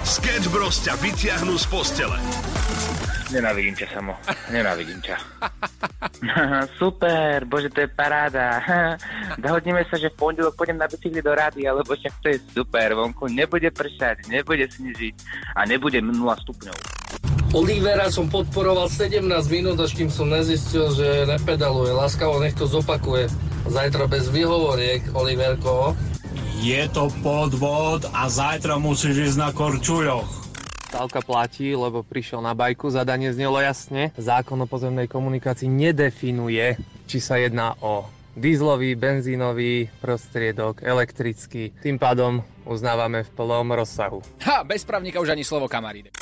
Sketch Bros ťa vyťahnú z postele. Nenávidím ťa, Samo. Nenávidím ťa. Super, bože, to je paráda. Dohodneme sa, že v pondelok pôjdem na bicykli do rády, lebo však to je super. Vonku nebude pršať, nebude snežiť a nebude 0 stupňov. Olivera som podporoval 17 minút, až kým som nezistil, že nepedaluje. Láskavo nech to zopakuje. Zajtra bez vyhovoriek, Oliverko. Je to podvod a zajtra musíš ísť na korčuľoch. Stávka platí, lebo prišiel na bajku, zadanie znelo jasne. Zákon o pozemnej komunikácii nedefinuje, či sa jedná o dízlový, benzínový prostriedok, elektrický. Tým pádom uznávame v plnom rozsahu. Ha, bez právnika už ani slovo kamaríde.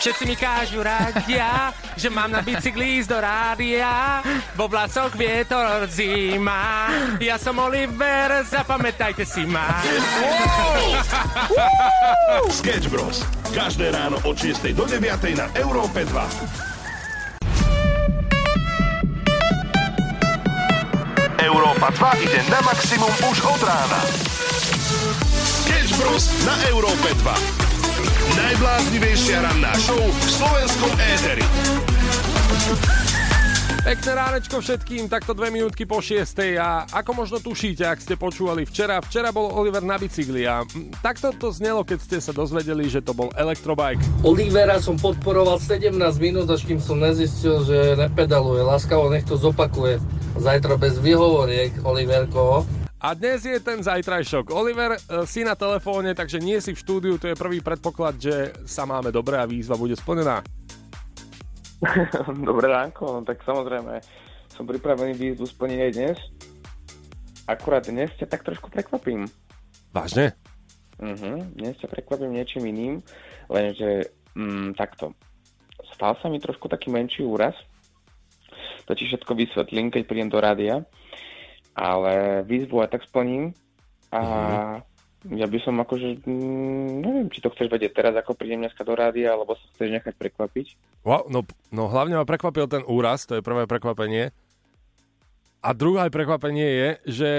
Všetci mi kážu rádia, že mám na bicykli ísť do rádia, vo vlasoch vietor zima. Ja som Oliver, zapamätajte si ma. Sketch Bros. Každé ráno od 6 do 9 na Európe 2. Európa 2 ide na maximum už od rána. Sketch Bros. na Európe 2. Najbláznivejšia ranná show v slovenskom éteri. Pekné ránečko všetkým, takto dve minútky po šiestej a ako možno tušíte, ak ste počúvali včera, včera bol Oliver na bicykli a takto to znelo, keď ste sa dozvedeli, že to bol elektrobike. Olivera som podporoval 17 minút, až kým som nezistil, že nepedaluje. Láskavo nech to zopakuje. Zajtra bez vyhovoriek, Oliverko. A dnes je ten zajtrajšok. Oliver, e, si na telefóne, takže nie si v štúdiu, to je prvý predpoklad, že sa máme dobré a výzva bude splnená. Dobré ránko, no tak samozrejme som pripravený výzvu splniť aj dnes. Akurát dnes ťa tak trošku prekvapím. Vážne? Mhm, dnes ťa prekvapím niečím iným, lenže mm, takto. Stal sa mi trošku taký menší úraz, to ti všetko vysvetlím, keď prídem do rádia, ale výzvu aj tak splním a ja by som akože, mm, neviem, či to chceš vedieť teraz, ako prídem dneska do rádia, alebo sa chceš nechať prekvapiť. Wow, no, no hlavne ma prekvapil ten úraz, to je prvé prekvapenie. A druhé prekvapenie je, že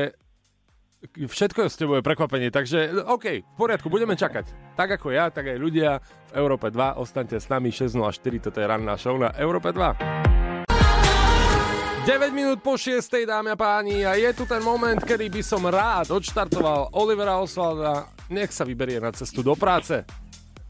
všetko z tebou je prekvapenie, takže OK, v poriadku, budeme čakať. Tak ako ja, tak aj ľudia v Európe 2, ostaňte s nami 6.04, toto je ranná show na Európe 2. 9 minút po 6, dámy a páni, a je tu ten moment, kedy by som rád odštartoval Olivera Osvalda. Nech sa vyberie na cestu do práce.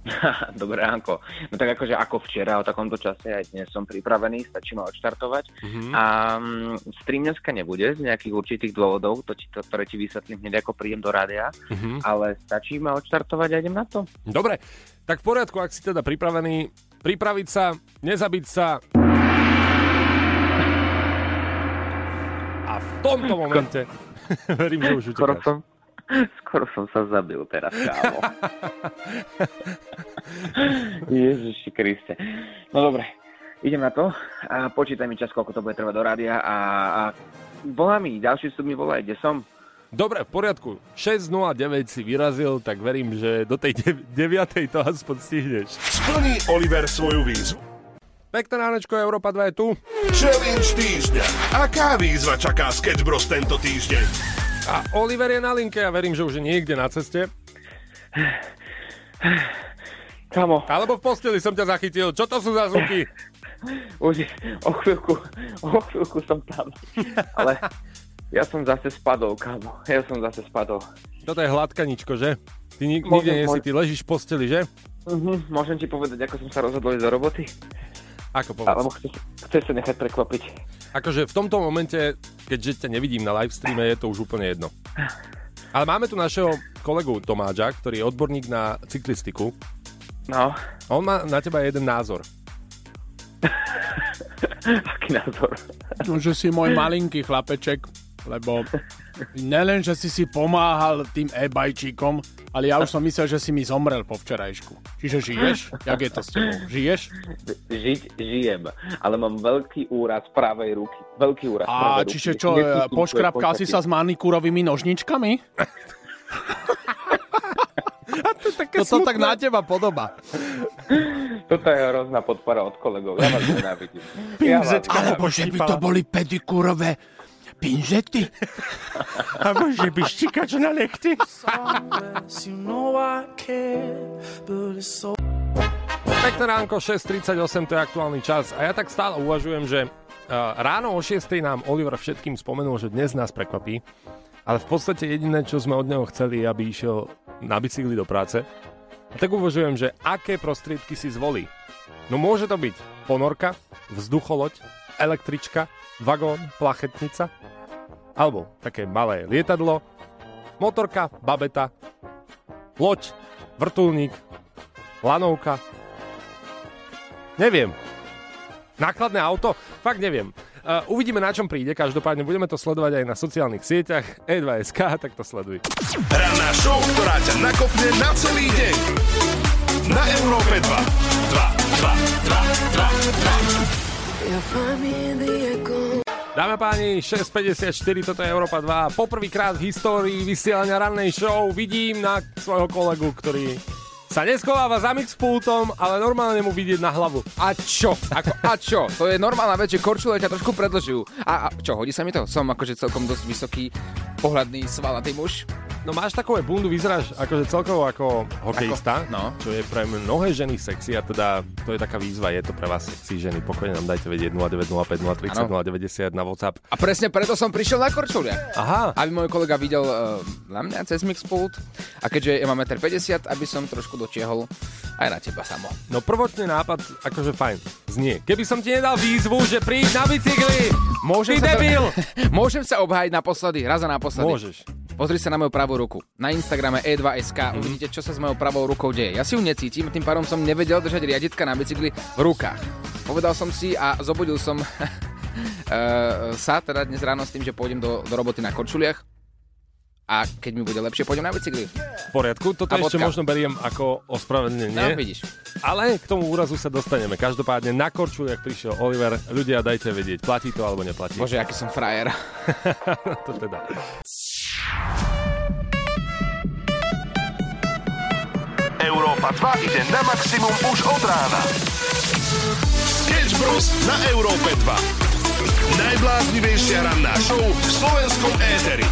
Dobré ránko. No tak akože ako včera, o takomto čase aj dnes som pripravený, stačí ma odštartovať. Mm-hmm. A um, stream dneska nebude z nejakých určitých dôvodov, to, ti, to ktoré ti vysvetlím hneď ako prídem do rádia, mm-hmm. ale stačí ma odštartovať a idem na to. Dobre, tak v poriadku, ak si teda pripravený, pripraviť sa, nezabiť sa, a v tomto momente verím, že už Skoro som, skoro som sa zabil teraz, kámo. Ježiši Kriste. No dobre, idem na to a počítaj mi čas, koľko to bude trvať do rádia a, a volá mi, ďalší sú mi volaj, kde som? Dobre, v poriadku. 6.09 si vyrazil, tak verím, že do tej 9. to aspoň stihneš. Splní Oliver svoju výzvu. Pekné ránečko, Európa 2 je tu. Challenge týždňa. Aká výzva čaká Sketch Bros tento týždeň? A Oliver je na linke a verím, že už je niekde na ceste. Kamo, Alebo v posteli som ťa zachytil. Čo to sú za zvuky? už o chvíľku, o chvíľku som tam. Ale ja som zase spadol, kámo. Ja som zase spadol. Toto je hladkaničko, že? Ty nik- nikde nie si, ty ležíš v posteli, že? Uh-huh. Môžem ti povedať, ako som sa rozhodol ísť do roboty? Ako Alebo povedz. chceš, chceš sa nechať prekvapiť? Akože v tomto momente, keďže ťa nevidím na live streame, je to už úplne jedno. Ale máme tu našeho kolegu Tomáča, ktorý je odborník na cyklistiku. No, A on má na teba jeden názor. aký názor? No, že si môj malinký chlapeček, lebo nelen, že si si pomáhal tým e-bajčíkom, ale ja už som myslel, že si mi zomrel po včerajšku. Čiže žiješ? Jak je to s tebou? Žiješ? Žiť žijem, ale mám veľký úraz pravej ruky. Veľký úraz A pravej čiže ruky. čo, Necítim poškrapkal si sa s manikúrovými nožničkami? Také To sa tak na teba podoba. Toto je hrozná podpora od kolegov. Ja vás nenávidím. Ja vás Alebo že by to boli pedikúrové pinžety. A môže byť štikač na nechty. Pekné ránko, 6.38, to je aktuálny čas. A ja tak stále uvažujem, že uh, ráno o 6.00 nám Oliver všetkým spomenul, že dnes nás prekvapí. Ale v podstate jediné, čo sme od neho chceli, aby išiel na bicykli do práce. A tak uvažujem, že aké prostriedky si zvolí. No môže to byť ponorka, vzducholoď, električka, vagón, plachetnica, alebo také malé lietadlo, motorka, babeta, loď, vrtulník, lanovka. Neviem. Nákladné auto? Fakt neviem. Uh, uvidíme, na čom príde. Každopádne budeme to sledovať aj na sociálnych sieťach. E2SK, tak to sleduj. Ranná show, ktorá ťa nakopne na celý deň. Na Európe 2. 2, 2, 2, 2, 2. Dáme a páni, 6.54, toto je Európa 2. Poprvýkrát v histórii vysielania rannej show vidím na svojho kolegu, ktorý sa neschováva za mixpultom, ale normálne mu vidieť na hlavu. A čo? Ako, a čo? To je normálna vec, že korčule ťa trošku predlžujú. A, a čo, hodí sa mi to? Som akože celkom dosť vysoký, pohľadný, svalatý muž. No máš takové bundu, vyzeráš akože celkovo ako hokejista, Ako? No. čo je pre mnohé ženy sexy a teda to je taká výzva, je to pre vás sexy ženy. Pokojne nám dajte vedieť 0905 030 090 na WhatsApp. A presne preto som prišiel na korčuliach. Aha. Aby môj kolega videl uh, na mňa cez mixpult a keďže ja mám 1,50 m, aby som trošku dotiehol aj na teba samo. No prvotný nápad, akože fajn, znie. Keby som ti nedal výzvu, že príď na bicykli, Môžem ty sa to- debil! Môžem sa obhájiť naposledy, raz a naposledy. Môžeš. Pozri sa na moju pravú ruku. Na Instagrame E2SK Mhm. mm-hmm. uvidíte, čo sa s mojou pravou rukou deje. Ja si ju necítim, tým pádom som nevedel držať riaditka na bicykli v rukách. Povedal som si a zobudil som eh, sa teda dnes ráno s tým, že pôjdem do, do roboty na korčuliach a keď mi bude lepšie, pôjdem na bicykli. V poriadku, toto A ešte bodka. možno beriem ako ospravedlnenie. No, vidíš. Ale k tomu úrazu sa dostaneme. Každopádne na korču, jak prišiel Oliver, ľudia dajte vedieť, platí to alebo neplatí. Bože, aký som frajer. to teda. Európa 2 ide na maximum už od rána. Sketch Bros. na Európe 2. Najbláznivejšia ranná show v slovenskom éteri.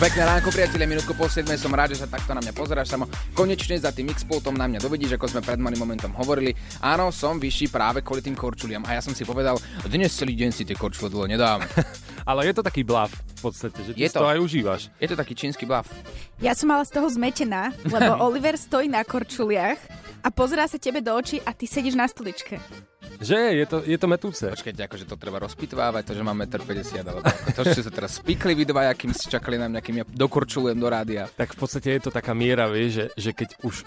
Pekné ránko, priatelia, minútku po 7 som rád, že sa takto na mňa pozeráš samo. Konečne za tým X-Pultom na mňa dovidíš, ako sme pred malým momentom hovorili. Áno, som vyšší práve kvôli tým korčuliam a ja som si povedal, dnes celý deň si tie korčule dlho nedám. Ale je to taký blav v podstate, že ty Je to to. aj užívaš. Je to taký čínsky blav. Ja som ale z toho zmetená, lebo Oliver stojí na korčuliach a pozerá sa tebe do očí a ty sedíš na stoličke. Že je to, je to metúce. Počkajte, akože to treba rozpitvávať, to, že mám 1,50 m, alebo to, že ste sa teraz spikli vy dvaja, kým ste čakali na mňa, kým ja dokorčulujem do rádia. Tak v podstate je to taká miera, vieš, že, že keď už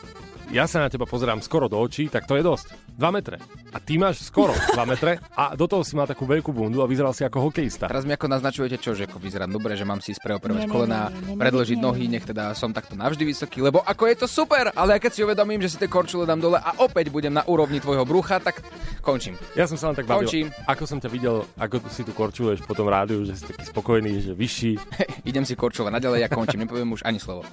ja sa na teba pozerám skoro do očí, tak to je dosť. 2 metre. A ty máš skoro 2 metre a do toho si mal takú veľkú bundu a vyzeral si ako hokejista. Teraz mi ako naznačujete čo, že ako vyzerá dobre, že mám si ísť preoperovať Nie, nie, kolená, nie, nie, nie, predložiť nohy, nech teda som takto navždy vysoký, lebo ako je to super, ale ja keď si uvedomím, že si tie korčule dám dole a opäť budem na úrovni tvojho brucha, tak končím. Ja som sa len tak bavil. Končím. Ako som ťa videl, ako si tu korčuluješ po tom rádiu, že si taký spokojný, že vyšší. Idem si korčule naďalej, ja končím, nepoviem už ani slovo.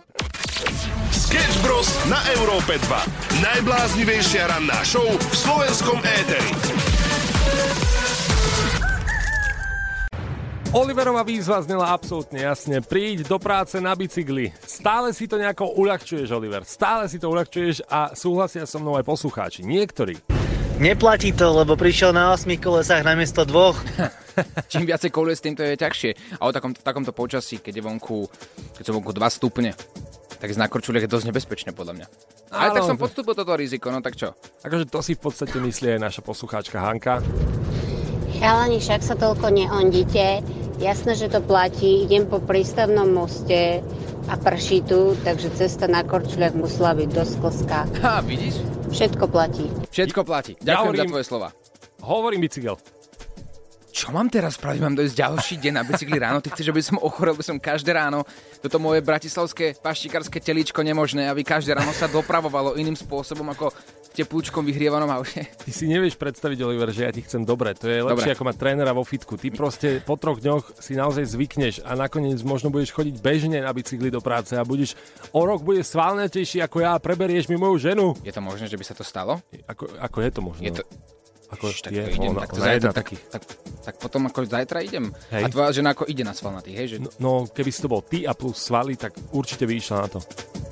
Sketch Bros. na Európe 2. Najbláznivejšia ranná show v slovenskom éteri. Oliverová výzva znela absolútne jasne. Príď do práce na bicykli. Stále si to nejako uľahčuješ, Oliver. Stále si to uľahčuješ a súhlasia so mnou aj poslucháči. Niektorí. Neplatí to, lebo prišiel na 8 kolesách namiesto dvoch. Čím viacej kolies, tým to je ťažšie. A o takom, takomto počasí, keď je vonku, keď sú vonku 2 stupne, tak z na korčuliach je dosť nebezpečné podľa mňa. Ale Áno, tak som podstúpil toto riziko, no tak čo? Akože to si v podstate myslí aj naša poslucháčka Hanka. Chalani, však sa toľko neondite. Jasné, že to platí. Idem po prístavnom moste a prší tu, takže cesta na Korčuliach musela byť dosť klská. Ha, vidíš? Všetko platí. Všetko platí. Ja Ďakujem za hovorím- tvoje slova. Hovorím bicykel. Čo mám teraz spraviť? Mám dojsť ďalší deň na bicykli ráno? Ty chceš, aby som ochorel, aby som každé ráno toto moje bratislavské paštikárske telíčko nemožné, aby každé ráno sa dopravovalo iným spôsobom ako teplúčkom vyhrievanom aute. Ty si nevieš predstaviť, Oliver, že ja ti chcem dobre. To je lepšie Dobre. ako mať trénera vo fitku. Ty proste po troch dňoch si naozaj zvykneš a nakoniec možno budeš chodiť bežne na bicykli do práce a budeš o rok budeš svalnatejší ako ja a preberieš mi moju ženu. Je to možné, že by sa to stalo? Ako, ako je to možné? Je to... Ako tak je, idem, ona- tak, ona zajtra, jedna tak, taký. tak, tak, potom ako zajtra idem. Hej. A tvoja žena ako ide na svalnatý, hej? Že... No, no, keby si to bol ty a plus svaly, tak určite by išla na to.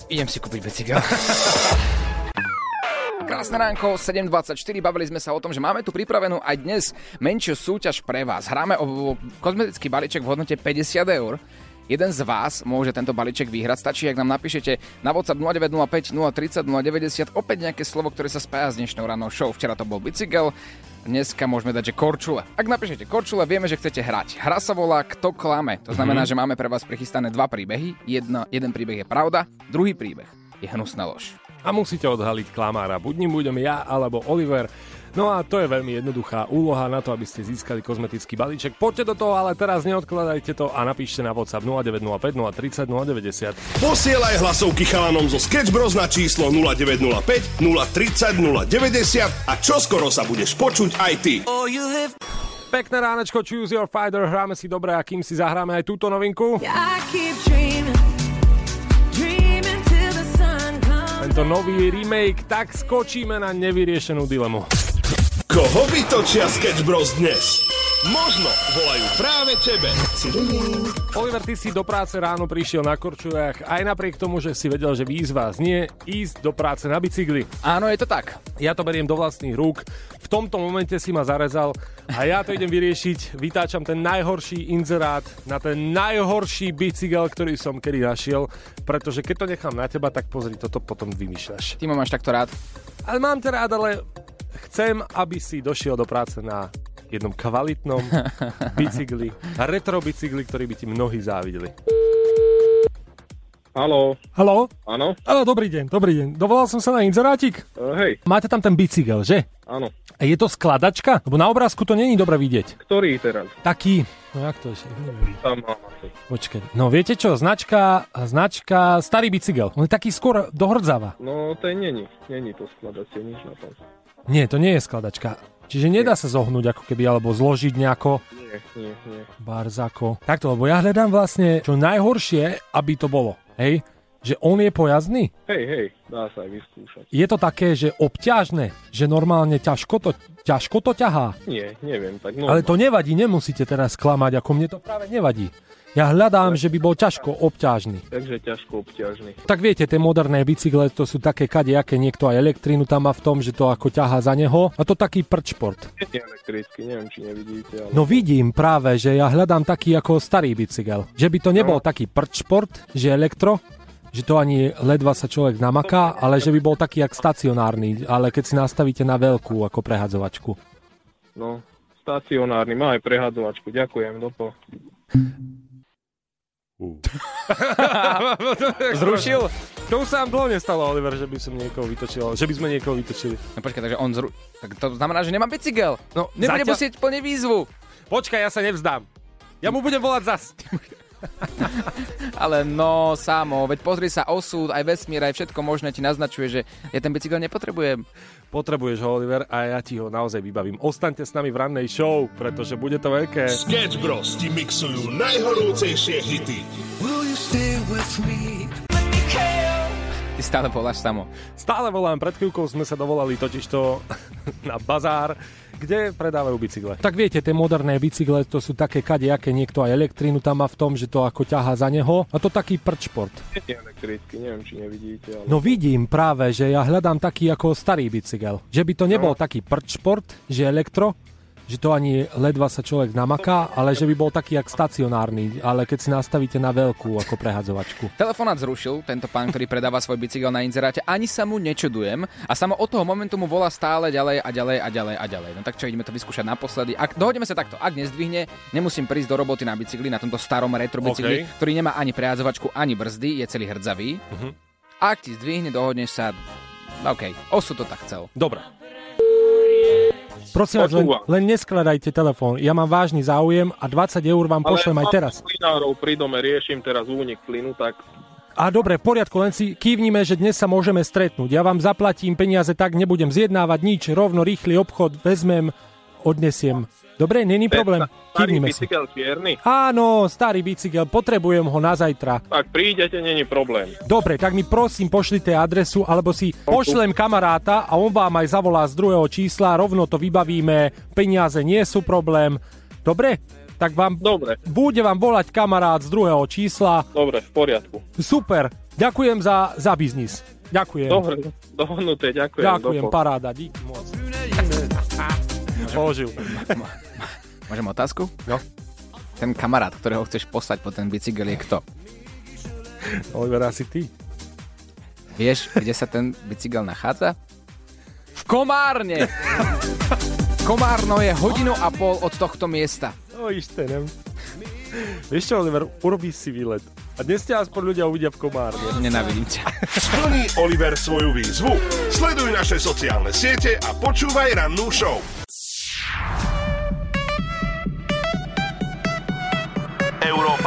Idem si kúpiť bicykel. Krásne ránko, 7.24, bavili sme sa o tom, že máme tu pripravenú aj dnes menšiu súťaž pre vás. Hráme o, kozmetický balíček v hodnote 50 eur. Jeden z vás môže tento balíček vyhrať. Stačí, ak nám napíšete na WhatsApp 0905 030 090 opäť nejaké slovo, ktoré sa spája s dnešnou rannou show. Včera to bol bicykel, dneska môžeme dať, že korčule. Ak napíšete korčule, vieme, že chcete hrať. Hra sa volá Kto klame. To znamená, Mhm. že máme pre vás prichystané dva príbehy. Jedna, jeden príbeh je pravda, druhý príbeh je hnusná lož. A musíte odhaliť klamára. Buď ním budem ja, alebo Oliver. No a to je veľmi jednoduchá úloha na to, aby ste získali kozmetický balíček. Poďte do toho, ale teraz neodkladajte to a napíšte na WhatsApp 0905 030 090. Posielaj hlasovky chalanom zo Sketch Bros na číslo 0905 030 090 a čoskoro sa budeš počuť aj ty. Pekné ránečko, Choose Your Fighter, hráme si dobre a kým si zahráme aj túto novinku. Tento nový remake, tak skočíme na nevyriešenú dilemu. Koho vytočia Sketch Bros dnes? Možno volajú práve tebe. Oliver, ty si do práce ráno prišiel na korčuliach, aj napriek tomu, že si vedel, že výzva znie ísť do práce na bicykli. Áno, je to tak. Ja to beriem do vlastných rúk. V tomto momente si ma zarezal a ja to idem vyriešiť. Vytáčam ten najhorší inzerát na ten najhorší bicykel, ktorý som kedy našiel, pretože keď to nechám na teba, tak pozri, toto potom vymýšľaš. Ty ma máš takto rád. Ale mám ťa rád, ale chcem, aby si došiel do práce na jednom kvalitnom bicykli, retro bicykli, ktorý by ti mnohí závideli. Haló, Haló? áno? Áno, dobrý deň, dobrý deň. Dovolal som sa na inzerátik? Uh, hej, Máte tam ten bicykel, že? áno. A je to skladačka? Lebo na obrázku to není dobre vidieť. Ktorý teraz? Taký, no jak to ešte, neviem. Tam mám asi. Počkaj, no viete čo, značka, značka starý bicykel. On je taký skôr dohrdzáva. No, to není. Není to skladacie, nič na tom. Nie, to nie je skladačka. Čiže nedá sa zohnúť ako keby, alebo zložiť nejako Nie, nie, nie. barzako. Takto, lebo ja hľadám vlastne čo najhoršie, aby to bolo. Hej? Že on je pojazdný. Hej, hej, dá sa aj vyskúšať. Je to také, že obťažné, že normálne ťažko to, ťažko to ťahá. Nie, neviem, tak no. Ale to nevadí, nemusíte teraz klamať, ako mne to práve nevadí. Ja hľadám, že by bol ťažko obťažný. Takže ťažko obťažný. Tak viete, tie moderné bicykle, to sú také kadejaké, niekto aj elektrínu tam má v tom, že to ako ťahá za neho. A to taký prčport. Nie elektrický, neviem, či nevidíte, ale... No vidím práve, že ja hľadám taký ako starý bicykel. Že by to nebol taký prčport, že elektro, že to ani ledva sa človek namaká, ale že by bol taký jak stacionárny, ale keď si nastavíte na veľkú ako prehadzovačku. No, stacionárny, má aj prehádzovačku, ďakujem, dopo. Zrušil? To už sa nám dlho nestalo, Oliver, že by som niekoho vytočil, že by sme niekoho vytočili. No počkaj, takže on zru... Tak to znamená, že nemá bicykel. No, Nebude zatiaľ- musieť plne výzvu. Počkaj, ja sa nevzdám. Ja mu budem volať zas. Ale no, samo, veď pozri sa, osud, aj vesmír, aj všetko možné ti naznačuje, že ja ten bicykel nepotrebujem. Potrebuješ ho, Oliver, a ja ti ho naozaj vybavím. Ostaňte s nami v rannej show, pretože bude to veľké. Sketch Bros ti mixujú najhorúcejšie hity. Ty stále voláš samo. Stále volám, pred chvíľkou sme sa dovolali totižto na bazár, kde predávajú bicykle. Tak viete, tie moderné bicykle, to sú také kadejaké, niekto aj elektrínu tam má v tom, že to ako ťahá za neho. A to taký prčport. Nie je elektrický, neviem, či nevidíte, ale... No vidím práve, že ja hľadám taký ako starý bicykel. Že by to nebol taký prčport, že elektro, že to ani ledva sa človek namaká, ale že by bol taký jak stacionárny, ale keď si nastavíte na veľkú ako prehadzovačku. Telefonát zrušil tento pán, ktorý predáva svoj bicykel na inzeráte. Ani sa mu nečudujem a samo od toho momentu mu volá stále ďalej a ďalej a ďalej a ďalej. No tak čo, ideme to vyskúšať naposledy. Ak dohodneme sa takto, ak nezdvihne, nemusím prísť do roboty na bicykli, na tomto starom retro bicykli, OK. ktorý nemá ani prehádzovačku, ani brzdy, je celý hrdzavý. Mhm. Ak ti zdvihne, dohodneš sa. OK, osud to tak chcel. Dobre. Prosím vás, len, len neskladajte telefón. Ja mám vážny záujem a 20 eur vám pošlem aj teraz. plinárov pri dome, riešim teraz únik plynu, tak A dobre, v poriadku, len si kývnime, že dnes sa môžeme stretnúť. Ja vám zaplatím peniaze tak, nebudem zjednávať nič, rovno rýchly obchod vezmem odnesiem. Dobre, není problém. Starý Kývnime si. bicykel čierny? Áno, starý bicykel, potrebujem ho na zajtra. Tak prídete, není problém. Dobre, tak mi prosím pošlite adresu, alebo si pošlem kamaráta a on vám aj zavolá z druhého čísla, rovno to vybavíme, peniaze nie sú problém. Dobre? Tak vám Dobre. bude vám volať kamarát z druhého čísla. Dobre, v poriadku. Super, ďakujem za, za biznis. Ďakujem. Dobre, dohodnuté, ďakujem. Ďakujem, dopo. paráda, díky moc. Použil. Môžem otázku? No. Ten kamarát, ktorého chceš poslať po ten bicykel je kto? Oliver, asi ty. Vieš, kde sa ten bicykel nachádza? V Komárne! Komárno je hodinu a pol od tohto miesta. No, ište, neviem. Vieš čo, Oliver, urobíš si výlet. A dnes ťa aspoň ľudia uvidia v Komárne. Nenávidím ťa. Splní Oliver svoju výzvu? Sleduj naše sociálne siete a počúvaj rannú show.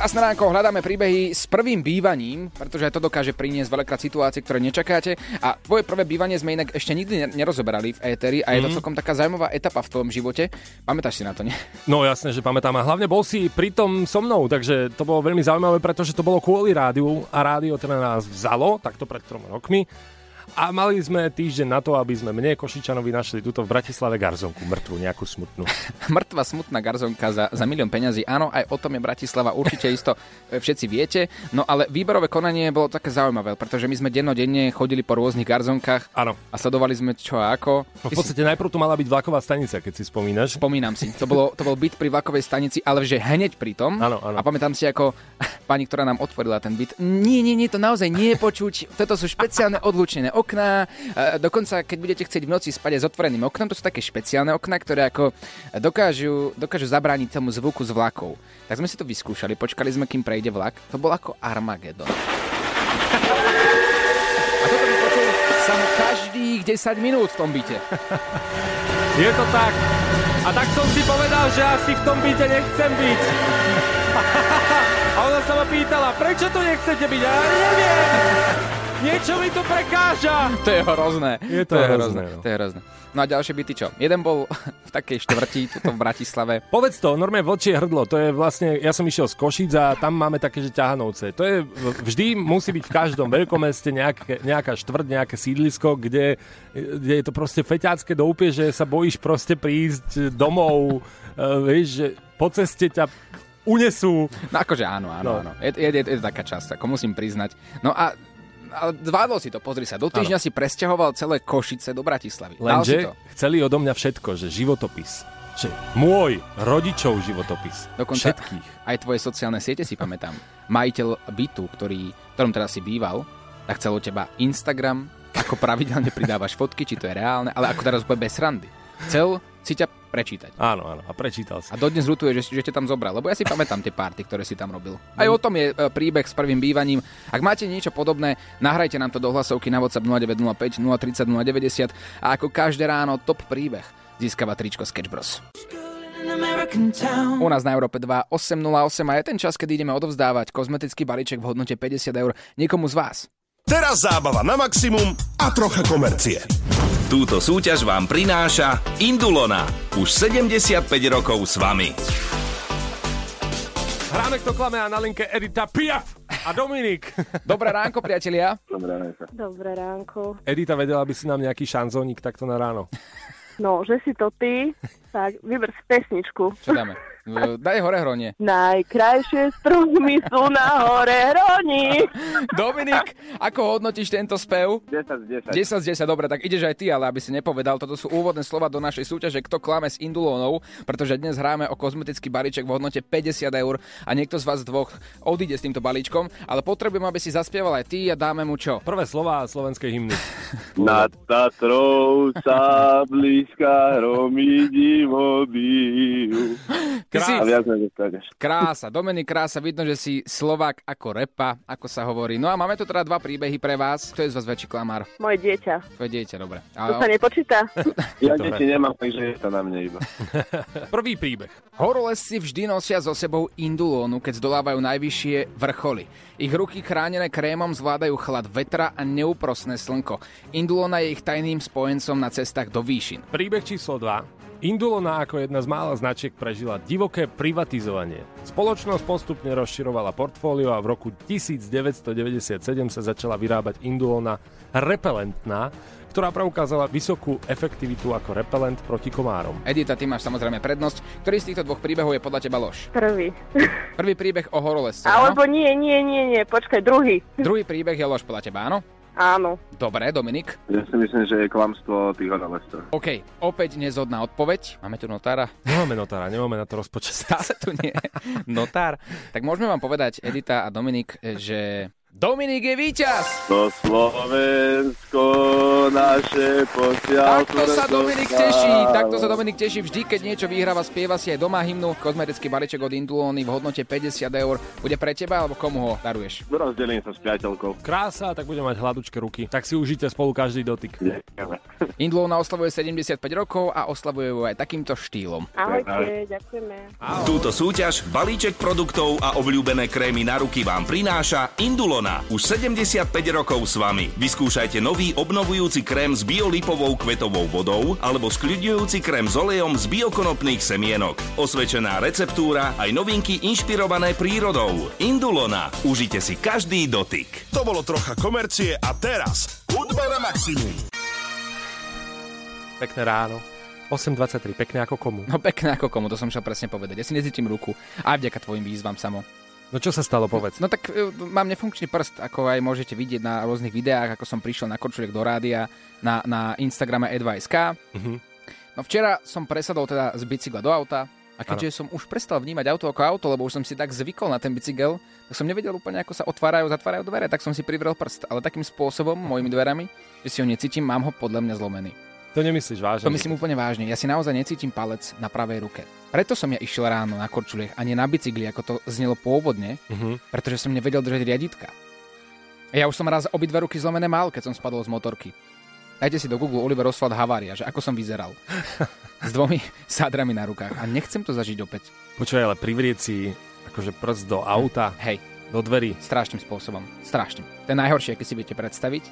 Krásne ránko, hľadáme príbehy s prvým bývaním, pretože to dokáže priniesť veľakrát situácie, ktoré nečakáte. A tvoje prvé bývanie sme inak ešte nikdy ne- nerozoberali v éteri a je to Mhm. celkom taká zaujímavá etapa v tvojom živote. Pamätáš si na to, nie? No jasne, že pamätám. A hlavne bol si pritom so mnou, takže to bolo veľmi zaujímavé, pretože to bolo kvôli rádiu a rádio teda nás vzalo, takto pred troma rokmi. A mali sme týždeň na to, aby sme mne, Košičanovi, našli túto v Bratislave garzonku, mŕtvu, nejakú smutnú. Mŕtva smutná garzonka za, za milión peňazí. Áno, aj o tom je Bratislava, určite isto e, všetci viete. No ale výberové konanie bolo také zaujímavé, pretože my sme dennodenne chodili po rôznych garzonkách Áno. a sledovali sme čo a ako. No v podstate najprv tu mala byť vlaková stanica, keď si spomínaš. Spomínam si. To, bolo, to bol byt pri vlakovej stanici, ale že hneď pri tom. Áno, áno. A pamätám si, ako pani, ktorá nám otvorila ten byt. Nie, nie, nie, to naozaj nie je počuť. Toto sú špeciálne odlučnené okná. Dokonca, keď budete chcieť v noci spať s otvoreným oknom, to sú také špeciálne okná, ktoré ako dokážu, dokážu zabrániť tomu zvuku z vlakov. Tak sme si to vyskúšali, počkali sme, kým prejde vlak. To bol ako Armagedon. A toto vypočul samo každých 10 minút v tom byte. Je to tak. A tak som si povedal, že asi v tom byte nechcem byť. A ona sa ma pýtala, prečo tu nechcete byť? A ja neviem. Niečo mi tu prekáža. To je hrozné. Je to hrozné, no. To je hrozné. No a ďalšie byty čo? Jeden bol v takej štvrti, tuto v Bratislave. Povedz to, normálne vlčie hrdlo, to je vlastne, ja som išiel z Košic a tam máme také, že ťahanovce. To je, vždy musí byť v každom veľkomeste nejaké, nejaká štvrť, nejaké sídlisko, kde, kde je to proste feťácké do že sa bojíš proste prísť domov, uh, vieš, že po ceste ťa unesú. No akože áno, áno, No. áno. Je, je, je, je to taká časť, ako musím priznať. No a zvládol si to, pozri sa. Do týždňa si presťahoval celé Košice do Bratislavy. Lenže chceli odo mňa všetko, že životopis. Že môj rodičov životopis. Dokonca Všetkých. aj tvoje sociálne siete si pamätám. Majiteľ bytu, ktorý, ktorom teraz si býval, tak chcel od teba Instagram, ako pravidelne pridávaš fotky, či to je reálne, ale ako teraz úplne bez randy. Chcel si ťa prečítať. Áno, áno, a prečítal si. A dodnes ľutuje, že, že ťa tam zobral, lebo ja si pamätám tie párty, ktoré si tam robil. Aj o tom je e, príbeh s prvým bývaním. Ak máte niečo podobné, nahrajte nám to do hlasovky na WhatsApp 0905 030 090 a ako každé ráno top príbeh získava tričko Sketch Bros. U nás na Európe 2 808 a je ten čas, kedy ideme odovzdávať kozmetický balíček v hodnote 50 eur niekomu z vás. Teraz zábava na maximum a trocha komercie. Túto súťaž vám prináša Indulona. Už 75 rokov s vami. Hráme kto klame a na linke Edita Piaf a Dominik. Dobré ránko, priatelia. Dobré ránko. Dobré ránko. Edita, vedela by si nám nejaký šanzónik takto na ráno? No, že si to ty, tak vyber si pesničku. Čo dáme? Daj hore hronie. Najkrajšie stromy sú na hore hroni. Dominik, ako hodnotíš tento spev? 10 z 10. 10 z 10, dobre, tak ideš aj ty, ale aby si nepovedal, toto sú úvodné slova do našej súťaže Kto klame s Indulónou, pretože dnes hráme o kozmetický balíček v hodnote 50 eur a niekto z vás dvoch odíde s týmto balíčkom, ale potrebujem, aby si zaspieval aj ty a dáme mu čo? Prvé slova slovenskej hymny. Nad Tatrou sa blízka hromy divo si... A viac nedostaneš. Krása, Dominik Krása, vidno, že si Slovák ako repa, ako sa hovorí. No a máme tu teda dva príbehy pre vás. Kto je z vás väčší klamár? Moje dieťa. Tvoje dieťa, dobre. To sa nepočíta? Ja deti nemám, takže je to na mne iba. Prvý príbeh. Horolezci vždy nosia so sebou indulónu, keď zdolávajú najvyššie vrcholy. Ich ruky chránené krémom zvládajú chlad vetra a neúprosné slnko. Indulóna je ich tajným spojencom na cestách do výšin. Príbeh číslo 2. Indulona ako jedna z mála značiek prežila divoké privatizovanie. Spoločnosť postupne rozširovala portfólio a v roku 1997 sa začala vyrábať Indulona repelentná, ktorá preukázala vysokú efektivitu ako repelent proti komárom. Edita, ty máš samozrejme prednosť. Ktorý z týchto dvoch príbehov je podľa teba lož? Prvý. Prvý príbeh o horolezcoch, Alebo áno? nie, nie, nie, nie, počkaj, druhý. Druhý príbeh je lož podľa teba, áno? Áno. Dobre, Dominik. Ja si myslím, že je klamstvo tých horolezcov. OK, opäť nezhodná odpoveď. Máme tu notára. Nemáme notára, nemáme na to rozpočet. Stále tu nie. Notár. Tak môžeme vám povedať, Edita a Dominik, že Dominik je víťaz! To Slovensko naše posiaľ. Takto sa Dominik teší, takto sa Dominik teší vždy, keď niečo vyhráva, spieva si aj doma hymnu. Kozmetický balíček od Indulóny v hodnote 50 eur. Bude pre teba, alebo komu ho daruješ? Rozdelím sa s priateľkou. Krása, tak budeme mať hladučké ruky. Tak si užite spolu každý dotyk. Indulóna oslavuje 75 rokov a oslavuje ju aj takýmto štýlom. Ahojte, ďakujeme. Túto súťaž, balíček produktov a obľúbené krémy na ruky vám prináša Indulona. Už 75 rokov s vami. Vyskúšajte nový obnovujúci krém s biolipovou kvetovou vodou alebo skľudňujúci krém s olejom z biokonopných semienok. Osvedčená receptúra aj novinky inšpirované prírodou. Indulona. Užite si každý dotyk. To bolo trocha komercie a teraz hudba na maximum. Pekné ráno. 8.23, pekné ako komu. No pekné ako komu, to som šiel presne povedať. Ja si necítim ruku. Aj vďaka tvojim výzvam samo. No čo sa stalo, povedz. No tak e, mám nefunkčný prst, ako aj môžete vidieť na rôznych videách, ako som prišiel na korčuliek do rádia, na, na Instagrame Advice.k. Mhm. No včera som presadol teda z bicykla do auta a keďže som už prestal vnímať auto ako auto, lebo už som si tak zvykol na ten bicykel, tak som nevedel úplne, ako sa otvárajú, zatvárajú dvere, tak som si privrel prst, ale takým spôsobom, mojimi dverami, že si ho necítim, mám ho podľa mňa zlomený. To nemyslíš vážne? To myslím úplne vážne. Ja si naozaj necítim palec na pravej ruke. Preto som ja išiel ráno na korčuliech a nie na bicykli, ako to znelo pôvodne, Mhm. pretože som nevedel držať riaditka. Ja už som raz obidve ruky zlomené mal, keď som spadol z motorky. Dajte si do Google Oliver Oswald havária, že ako som vyzeral. S dvomi sádrami na rukách. A nechcem to zažiť opäť. Počúvaj, ale privrieť si akože prst do auta, Hej, do dverí. strašným spôsobom. Strašným. To je najhoršie, aké si viete predstaviť.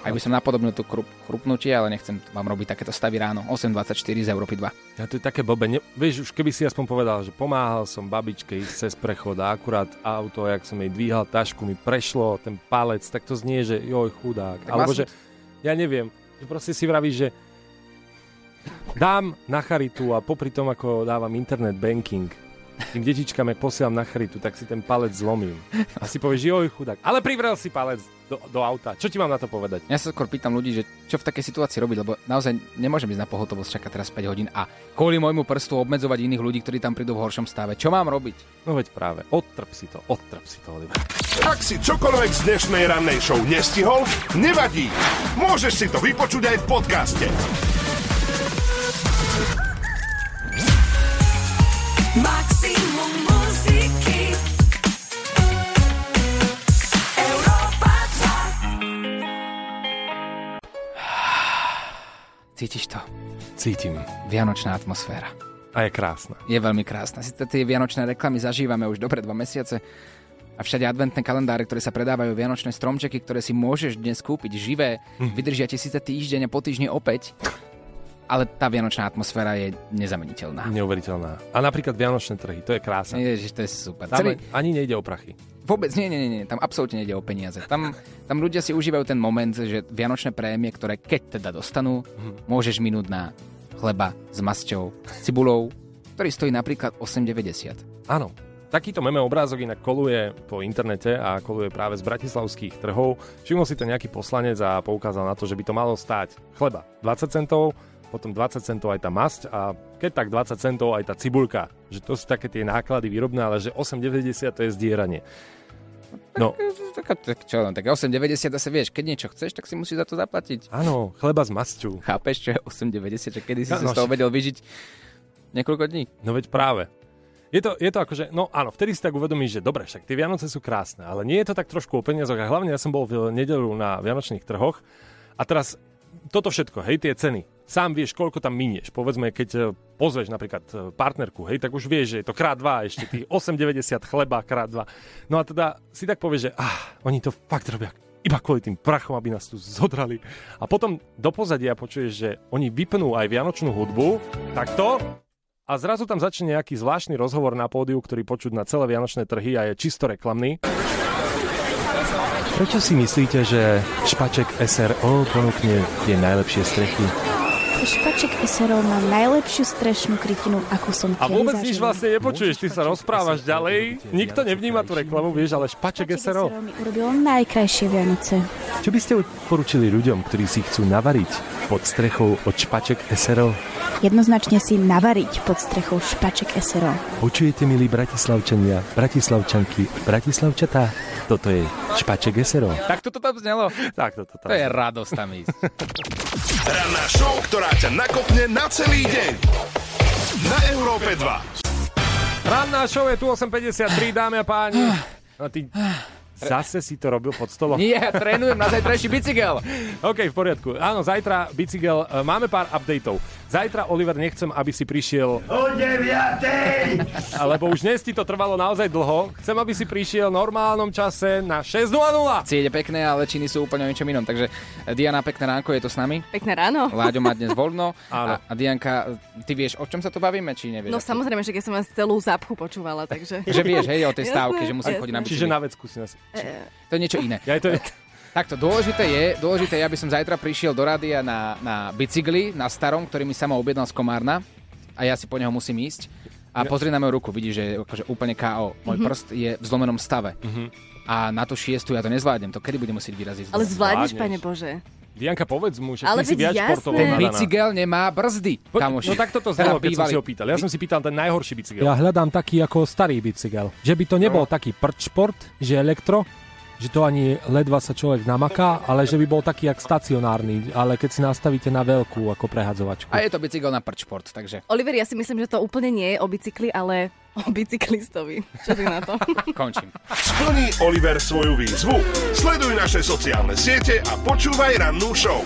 Aj by som napodobnil to krup, chrupnutie, ale nechcem vám robiť takéto stavy ráno. 8.24 z Európy 2. Ja to je také blbe. Ne, vieš, už keby si aspoň povedal, že pomáhal som babičke ísť cez prechod a akurát auto, jak som jej dvíhal tašku, mi prešlo ten palec, tak to znie, že joj chudák. Tak Alebo vlastne- že, ja neviem, že proste si vravíš, že dám na charitu a popri tom, ako dávam internet banking, tým detičkám, jak posielam na charitu, tak si ten palec zlomím. A si povieš, joj chudák. Ale privrel si palec do, do auta. Čo ti mám na to povedať? Ja sa skôr pýtam ľudí, že čo v takej situácii robiť, lebo naozaj nemôžem ísť na pohotovosť čakať teraz 5 hodín a kvôli môjmu prstu obmedzovať iných ľudí, ktorí tam prídu v horšom stave. Čo mám robiť? No veď práve, odtrp si to, odtrp si to, Oliver. Ak si čokoľvek z dnešnej rannej show nestihol, nevadí. Môžeš si to vypočuť aj v podcaste. Maximum Cítiš to? Cítim. Vianočná atmosféra. A je krásna. Je veľmi krásna. Si tie vianočné reklamy zažívame už dobre dva mesiace a všade adventné kalendáre, ktoré sa predávajú, vianočné stromčeky, ktoré si môžeš dnes kúpiť živé, vydržia ti síce týždeň a po týždni opäť, ale tá vianočná atmosféra je nezameniteľná. Neuveriteľná. A napríklad Vianočné trhy, to je krásne. Ježiš, to je super. Tam Celý, ani nejde o prachy. Vôbec nie, nie, nie, tam absolútne nejde o peniaze. Tam, tam ľudia si užívajú ten moment, že vianočné prémie, ktoré keď teda dostanú, môžeš minúť na chleba s masťou, s cibulou, ktorý stojí napríklad 8,90. Áno. Takýto meme obrázok inak koluje po internete a koluje práve z bratislavských trhov. Všimol si to nejaký poslanec a poukázal na to, že by to malo stáť chleba 20 centov, potom 20 centov aj tá masť a keď tak 20 centov aj tá cibulka. Že to sú také tie náklady výrobné, ale že 8,90 to je zdieranie. No, Tak, tak čo, no, tak 8,90 zase vieš, keď niečo chceš, tak si musíš za to zaplatiť. áno, chleba s masťou. Chápeš, čo je 8,90, že kedy si Ja, si z toho vedel vyžiť niekoľko dní. No veď práve. Je to, je to akože, no áno, vtedy si tak uvedomíš, že dobre, však tie Vianoce sú krásne, ale nie je to tak trošku o peniazoch a hlavne ja som bol v nedelu na Vianočných trhoch a teraz toto všetko, hej, tie ceny, sám vieš, koľko tam minieš. Povedzme, keď e, pozveš napríklad e, partnerku, hej, tak už vieš, že je to krát dva, ešte tých 8,90 chleba krát dva. No a teda si tak povieš, že ah, oni to fakt robia iba kvôli tým prachom, aby nás tu zodrali. A potom do pozadia počuješ, že oni vypnú aj vianočnú hudbu, takto, a zrazu tam začne nejaký zvláštny rozhovor na pódiu, ktorý počuť na celé vianočné trhy a je čisto reklamný. Prečo si myslíte, že špaček SRO ponúkne tie najlepšie strechy? Špaček SRO má najlepšiu strešnú krytinu, akú som A vôbec nič vlastne nepočuješ, ty sa rozprávaš ďalej, nikto nevníma tú reklamu, vieš, ale špaček SRO. mi urobilo najkrajšie Vianoce. Čo by ste poručili ľuďom, ktorí si chcú navariť pod strechou od špaček SRO? Jednoznačne si navariť pod strechou špaček SRO. Počujete, milí bratislavčania, bratislavčanky, bratislavčatá? Toto je špaček SRO. Tak toto tam znelo. Tak toto To je radosť tam ísť. Ranná show, ktorá ťa nakopne na celý deň. Na Európe 2. Ranná show je tu 8.53, dámy a páni. No ty zase si to robil pod stolom? Nie, ja trénujem na zajtrajší bicykel. OK, v poriadku. Áno, zajtra bicykel, e, máme pár updateov. Zajtra, Oliver, nechcem, aby si prišiel... O 9. Lebo už dnes ti to trvalo naozaj dlho. Chcem, aby si prišiel v normálnom čase na 6.00. Ciele pekné, ale činy sú úplne o ničom inom. Takže Diana, pekné ránko, je to s nami. Pekné ráno. Láďo má dnes voľno. Áno. A, a Dianka, ty vieš, o čom sa tu bavíme, či nevieš? No samozrejme, že keď som vás celú zápchu počúvala, takže... Že vieš, hej, o tej Jasné, stávke, že musím jasné. chodiť na bicykli. Čiže na vecku si nás... To je niečo iné. Ja, to je... Takto, dôležité je, dôležité je, aby som zajtra prišiel do rádia na, na bicykli, na starom, ktorý mi sama objednal z Komárna a ja si po neho musím ísť. A pozri na moju ruku, vidíš, že je akože úplne KO. Môj Mhm. prst je v zlomenom stave. A na to šiestu ja to nezvládnem. To kedy budem musieť vyraziť? Ale zvládneš, pane Bože. Dianka, povedz mu, že Ale ty si viac jasné. športovo Ten bicykel nemá brzdy, Poď, kamoši. No tak toto Teda znelo, keď som si ho pýtal. Ja som si pýtal ten najhorší bicykel. Ja hľadám taký ako starý bicykel. Že by to nebol taký prd šport, že elektro, že to ani ledva sa človek namaká, ale že by bol taký jak stacionárny, ale keď si nastavíte na veľkú ako prehadzovačku. A je to bicykel na prd šport, takže Oliver, ja si myslím, že to úplne nie je o bicykli, ale o bicyklistovi. Čo ty na to? končím. Splní Oliver svoju výzvu. Sleduj naše sociálne siete a počúvaj rannú show.